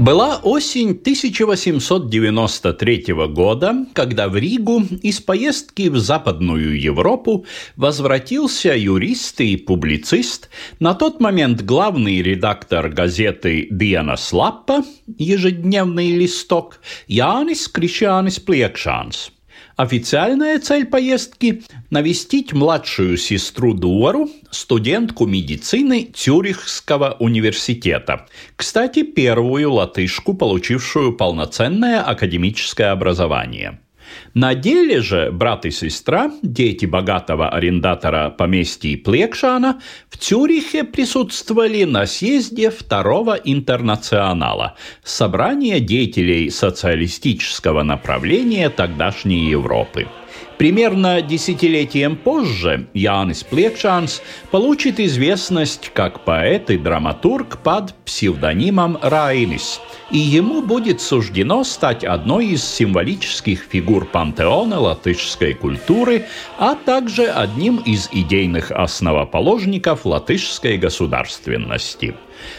Была осень 1893 года, когда в Ригу из поездки в Западную Европу возвратился юрист и публицист, на тот момент главный редактор газеты «Диана Слаппа», ежедневный листок, Янис Кришанис Плekшанс – Официальная цель поездки – навестить младшую сестру Дуару, студентку медицины Цюрихского университета. Кстати, первую латышку, получившую полноценное академическое образование – на деле же брат и сестра, дети богатого арендатора поместья Плекшана, в Цюрихе присутствовали на съезде Второго интернационала, собрания деятелей социалистического направления тогдашней Европы. Примерно десятилетием позже Янис Плекшанс получит известность как поэт и драматург под псевдонимом Райнис – и ему будет суждено стать одной из символических фигур пантеона латышской культуры, а также одним из идейных основоположников латышской государственности.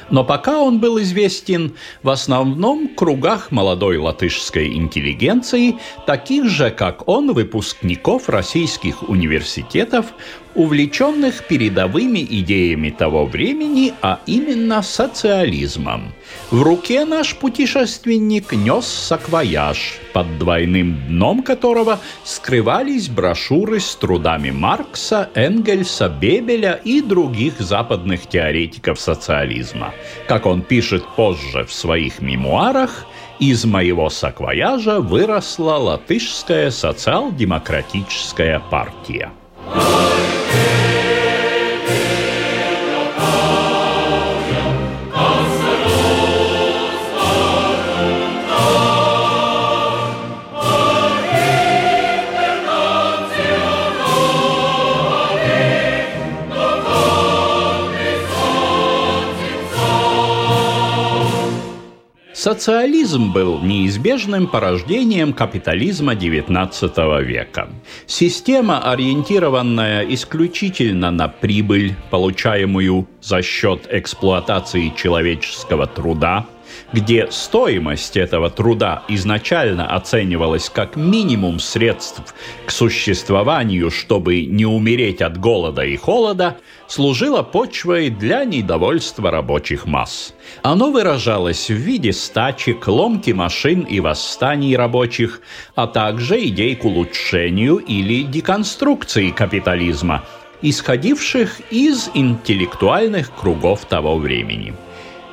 Но пока он был известен в основном кругах молодой латышской интеллигенции, таких же, как он, выпускников российских университетов, увлеченных передовыми идеями того времени, а именно социализмом. В руке наш путешественник нес саквояж, под двойным дном которого скрывались брошюры с трудами Маркса, Энгельса, Бебеля и других западных теоретиков социализма. Как он пишет позже в своих мемуарах, из моего саквояжа выросла латышская социал-демократическая партия. Социализм был неизбежным порождением капитализма XIX века. Система, ориентированная исключительно на прибыль, получаемую за счет эксплуатации человеческого труда, где стоимость этого труда изначально оценивалась как минимум средств к существованию, чтобы не умереть от голода и холода, служила почвой для недовольства рабочих масс. Оно выражалось в виде стачек, ломки машин и восстаний рабочих, а также идей к улучшению или деконструкции капитализма, исходивших из интеллектуальных кругов того времени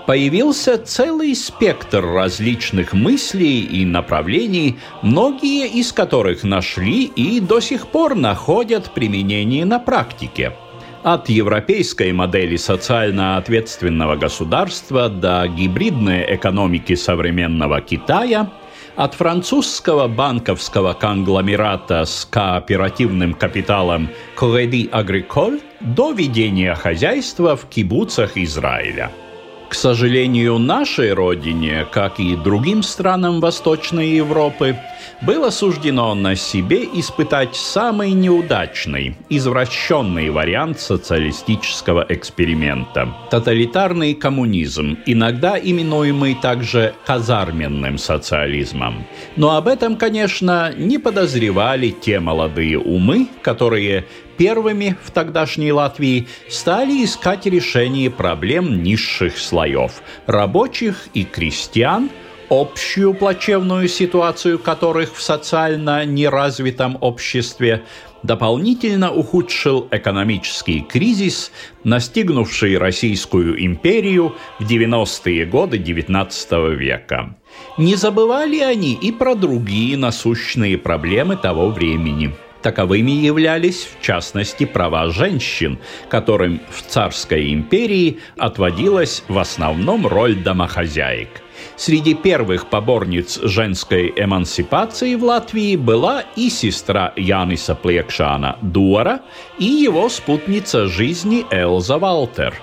появился целый спектр различных мыслей и направлений, многие из которых нашли и до сих пор находят применение на практике. От европейской модели социально ответственного государства до гибридной экономики современного Китая – от французского банковского конгломерата с кооперативным капиталом Credit Agricole до ведения хозяйства в кибуцах Израиля – к сожалению, нашей родине, как и другим странам Восточной Европы, было суждено на себе испытать самый неудачный, извращенный вариант социалистического эксперимента – тоталитарный коммунизм, иногда именуемый также казарменным социализмом. Но об этом, конечно, не подозревали те молодые умы, которые первыми в тогдашней Латвии стали искать решение проблем низших слоев – рабочих и крестьян – общую плачевную ситуацию которых в социально неразвитом обществе дополнительно ухудшил экономический кризис, настигнувший Российскую империю в 90-е годы XIX века. Не забывали они и про другие насущные проблемы того времени – Таковыми являлись, в частности, права женщин, которым в царской империи отводилась в основном роль домохозяек. Среди первых поборниц женской эмансипации в Латвии была и сестра Яниса Плекшана Дуара, и его спутница жизни Элза Валтер,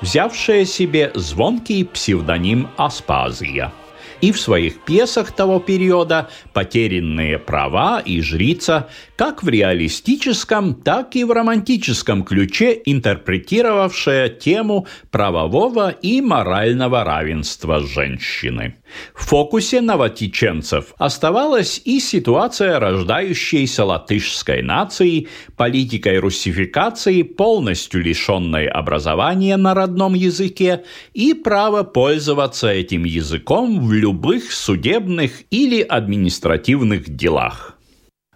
взявшая себе звонкий псевдоним Аспазия и в своих пьесах того периода «Потерянные права» и «Жрица» как в реалистическом, так и в романтическом ключе интерпретировавшая тему правового и морального равенства женщины. В фокусе новотеченцев оставалась и ситуация рождающейся латышской нации, политикой руссификации, полностью лишенной образования на родном языке и право пользоваться этим языком в любых судебных или административных делах.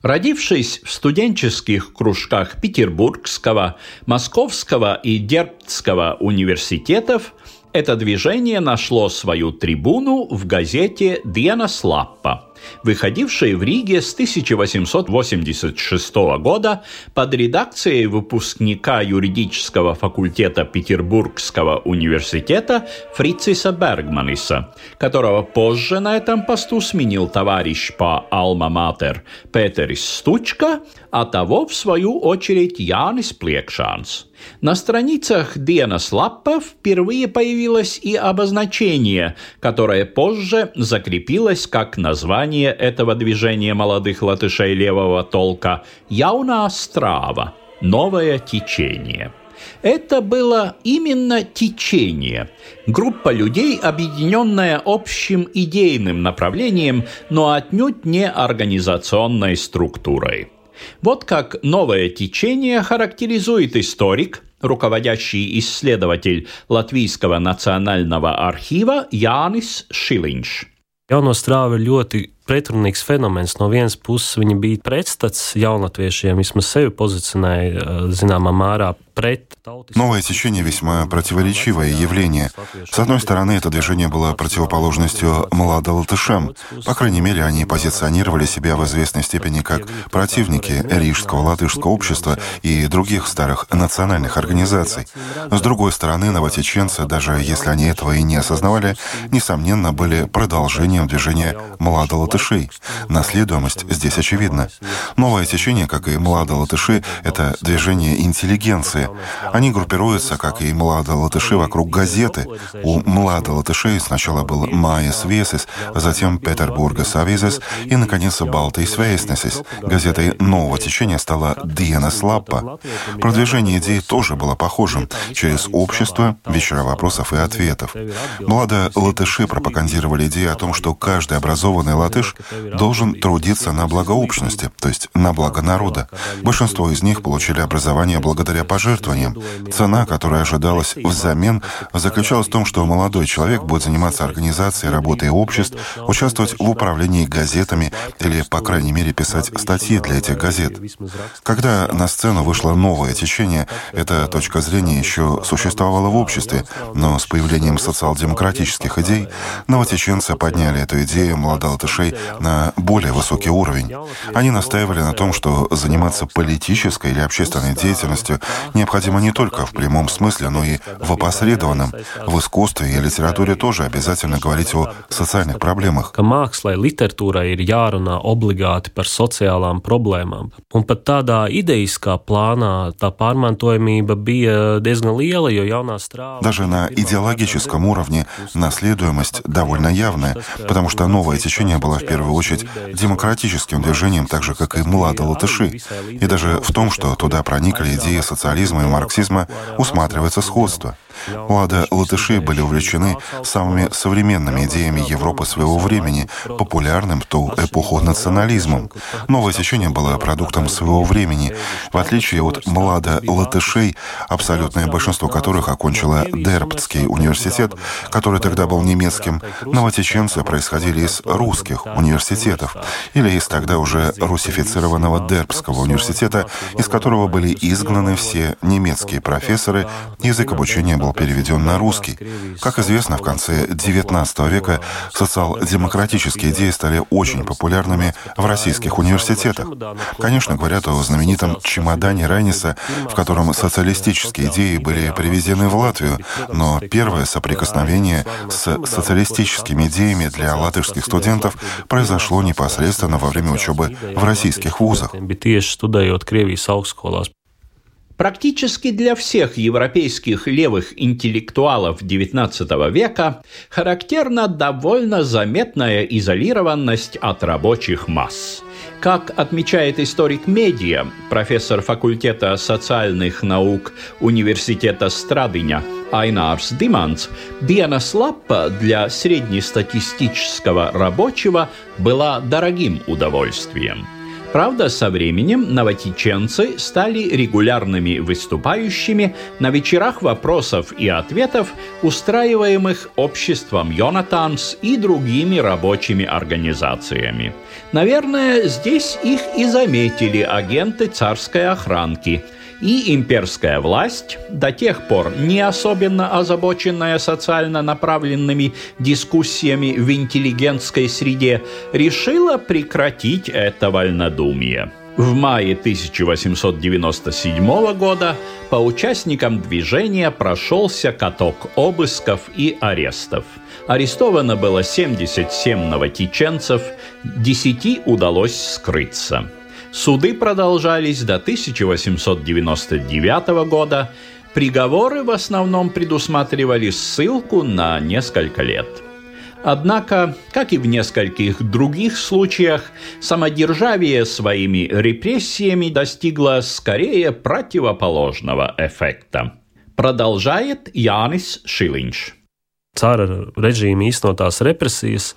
Родившись в студенческих кружках Петербургского, Московского и Дербцкого университетов, это движение нашло свою трибуну в газете «Диана Слаппа», выходившей в Риге с 1886 года под редакцией выпускника юридического факультета Петербургского университета Фрициса Бергманиса, которого позже на этом посту сменил товарищ по «Алма-Матер» Петерис Стучка, а того, в свою очередь, Янис Плекшанс. На страницах Дианас Лаппа впервые появилось и обозначение, которое позже закрепилось как название этого движения молодых латышей левого толка «Яуна Страва» – «Новое течение». Это было именно течение. Группа людей, объединенная общим идейным направлением, но отнюдь не организационной структурой. Вот как новое течение характеризует историк, руководящий исследователь Латвийского национального архива Янис Шилинš. Jauno strāva ļoti pretrunīgs fenomens. No vienas puses, viņi bija pretstats jaunatviešiem, vismaz sevi pozicionēja zināmā mērā Новое течение весьма противоречивое явление. С одной стороны, это движение было противоположностью младолатышам. По крайней мере, они позиционировали себя в известной степени как противники рижского латышского общества и других старых национальных организаций. С другой стороны, новотеченцы, даже если они этого и не осознавали, несомненно, были продолжением движения младолатышей. Наследуемость здесь очевидна. Новое течение, как и младолатыши, это движение интеллигенции, они группируются, как и млада латыши, вокруг газеты. У млада латышей сначала был Майес Весис, затем Петербурга Савизес и, наконец, Балтийс Вейснесис. Газетой нового течения стала Диена Лаппа. Продвижение идей тоже было похожим. Через общество, вечера вопросов и ответов. Млада латыши пропагандировали идею о том, что каждый образованный латыш должен трудиться на благо общности, то есть на благо народа. Большинство из них получили образование благодаря пожертвованиям. Цена, которая ожидалась взамен, заключалась в том, что молодой человек будет заниматься организацией работы обществ, участвовать в управлении газетами или, по крайней мере, писать статьи для этих газет. Когда на сцену вышло новое течение, эта точка зрения еще существовала в обществе, но с появлением социал-демократических идей новотеченцы подняли эту идею молодолатышей на более высокий уровень. Они настаивали на том, что заниматься политической или общественной деятельностью не необходимо не только в прямом смысле, но и в опосредованном. В искусстве и литературе тоже обязательно говорить о социальных проблемах. Mākslai, literatūrai ir jārunā obligāti par sociālām problēmām. Un pat tādā ideiskā plānā tā pārmantojamība bija diezgan liela, jo jaunā strāva... Даже на идеологическом уровне наследуемость довольно явная, потому что новое течение было первую очередь демократическим движением, так же, как и млада латыши. И даже в том, что туда проникли идеи социализма и марксизма усматривается сходство. Влада латыши были увлечены самыми современными идеями Европы своего времени, популярным в ту эпоху национализмом. Новое течение было продуктом своего времени. В отличие от млада латышей, абсолютное большинство которых окончило Дербтский университет, который тогда был немецким, новотеченцы происходили из русских университетов или из тогда уже русифицированного Дербского университета, из которого были изгнаны все немецкие профессоры, язык обучения был был переведен на русский. Как известно, в конце XIX века социал-демократические идеи стали очень популярными в российских университетах. Конечно, говорят о знаменитом чемодане Райниса, в котором социалистические идеи были привезены в Латвию, но первое соприкосновение с социалистическими идеями для латышских студентов произошло непосредственно во время учебы в российских вузах. Практически для всех европейских левых интеллектуалов XIX века характерна довольно заметная изолированность от рабочих масс. Как отмечает историк медиа, профессор факультета социальных наук Университета Страдыня Айнарс Диманс, Диана Слаппа для среднестатистического рабочего была дорогим удовольствием – Правда, со временем новотеченцы стали регулярными выступающими на вечерах вопросов и ответов, устраиваемых обществом Йонатанс и другими рабочими организациями. Наверное, здесь их и заметили агенты царской охранки – и имперская власть, до тех пор не особенно озабоченная социально направленными дискуссиями в интеллигентской среде, решила прекратить это вольнодумие. В мае 1897 года по участникам движения прошелся каток обысков и арестов. Арестовано было 77 новотеченцев, 10 удалось скрыться. Суды продолжались до 1899 года. Приговоры в основном предусматривали ссылку на несколько лет. Однако, как и в нескольких других случаях, самодержавие своими репрессиями достигло скорее противоположного эффекта. Продолжает Янис Шилинш. Cara režīma īstenotās represijas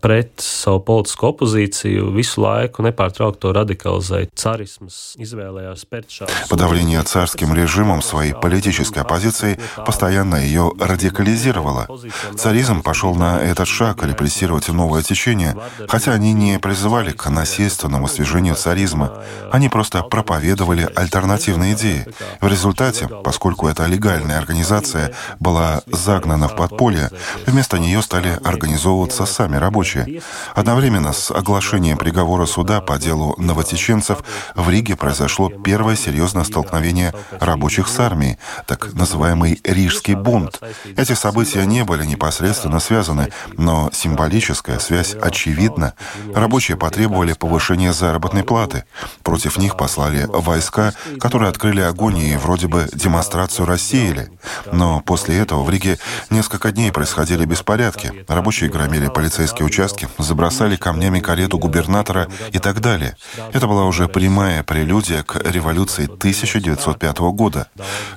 pret savu politisko opozīciju, visu laikу непарtraukti to радикализēt. Царизмс izvēlējās сперть шагу. Подавление царским режимом своей политической оппозиции постоянно ее радикализировало. Царизм пошел на этот шаг репрессировать новое течение, хотя они не призывали к насильственному свержению царизма. Они просто проповедовали альтернативные идеи. В результате, поскольку эта легальная организация была загнана в подполье, вместо нее стали организовываться сами рабочие случае. Одновременно с оглашением приговора суда по делу новотеченцев в Риге произошло первое серьезное столкновение рабочих с армией, так называемый Рижский бунт. Эти события не были непосредственно связаны, но символическая связь очевидна. Рабочие потребовали повышения заработной платы. Против них послали войска, которые открыли огонь и вроде бы демонстрацию рассеяли. Но после этого в Риге несколько дней происходили беспорядки. Рабочие громили полицейские участки участке, забросали камнями карету губернатора и так далее. Это была уже прямая прелюдия к революции 1905 года.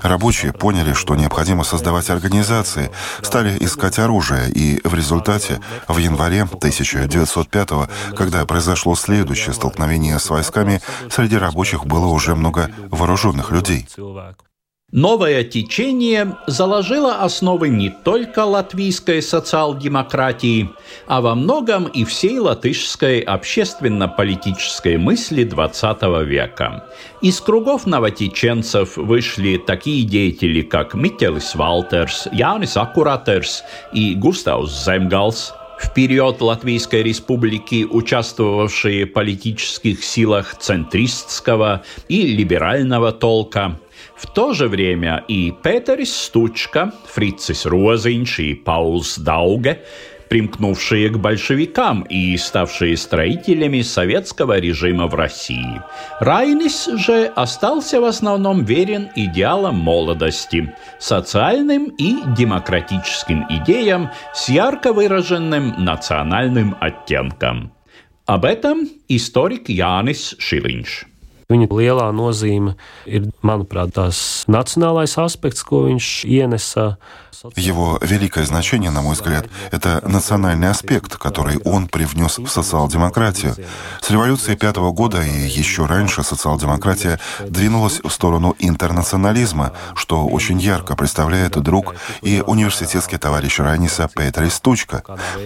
Рабочие поняли, что необходимо создавать организации, стали искать оружие, и в результате в январе 1905, когда произошло следующее столкновение с войсками, среди рабочих было уже много вооруженных людей. Новое течение заложило основы не только латвийской социал-демократии, а во многом и всей латышской общественно-политической мысли XX века. Из кругов новотеченцев вышли такие деятели, как Микелис Валтерс, Янис Акуратерс и Густавс Земгалс – в период Латвийской республики участвовавшие в политических силах центристского и либерального толка – в то же время и Петерис Стучка, Фрицис Розинш и Паулс Дауге, примкнувшие к большевикам и ставшие строителями советского режима в России. Райнис же остался в основном верен идеалам молодости, социальным и демократическим идеям с ярко выраженным национальным оттенком. Об этом историк Янис Шилинш. Viņa lielā nozīme ir, manuprāt, tās nacionālais aspekts, ko viņš ienesa Его великое значение, на мой взгляд, это национальный аспект, который он привнес в социал-демократию. С революции пятого года и еще раньше социал-демократия двинулась в сторону интернационализма, что очень ярко представляет друг и университетский товарищ Раниса Петри Стучка.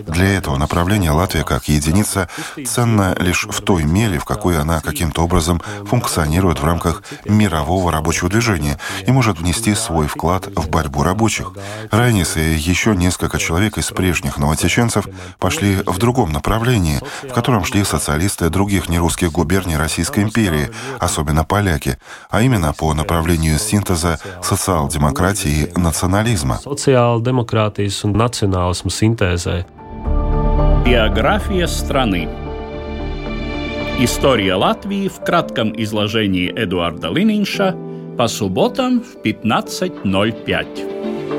Для этого направления Латвия как единица ценна лишь в той мере, в какой она каким-то образом функционирует в рамках мирового рабочего движения и может внести свой вклад в борьбу рабочих. Райнис и еще несколько человек из прежних новотеченцев пошли в другом направлении, в котором шли социалисты других нерусских губерний Российской империи, особенно поляки, а именно по направлению синтеза социал-демократии и национализма. Социал-демократии и национализма синтезē. Биография страны. История Латвии в кратком изложении Эдуарда Лининша по субботам в 15.05.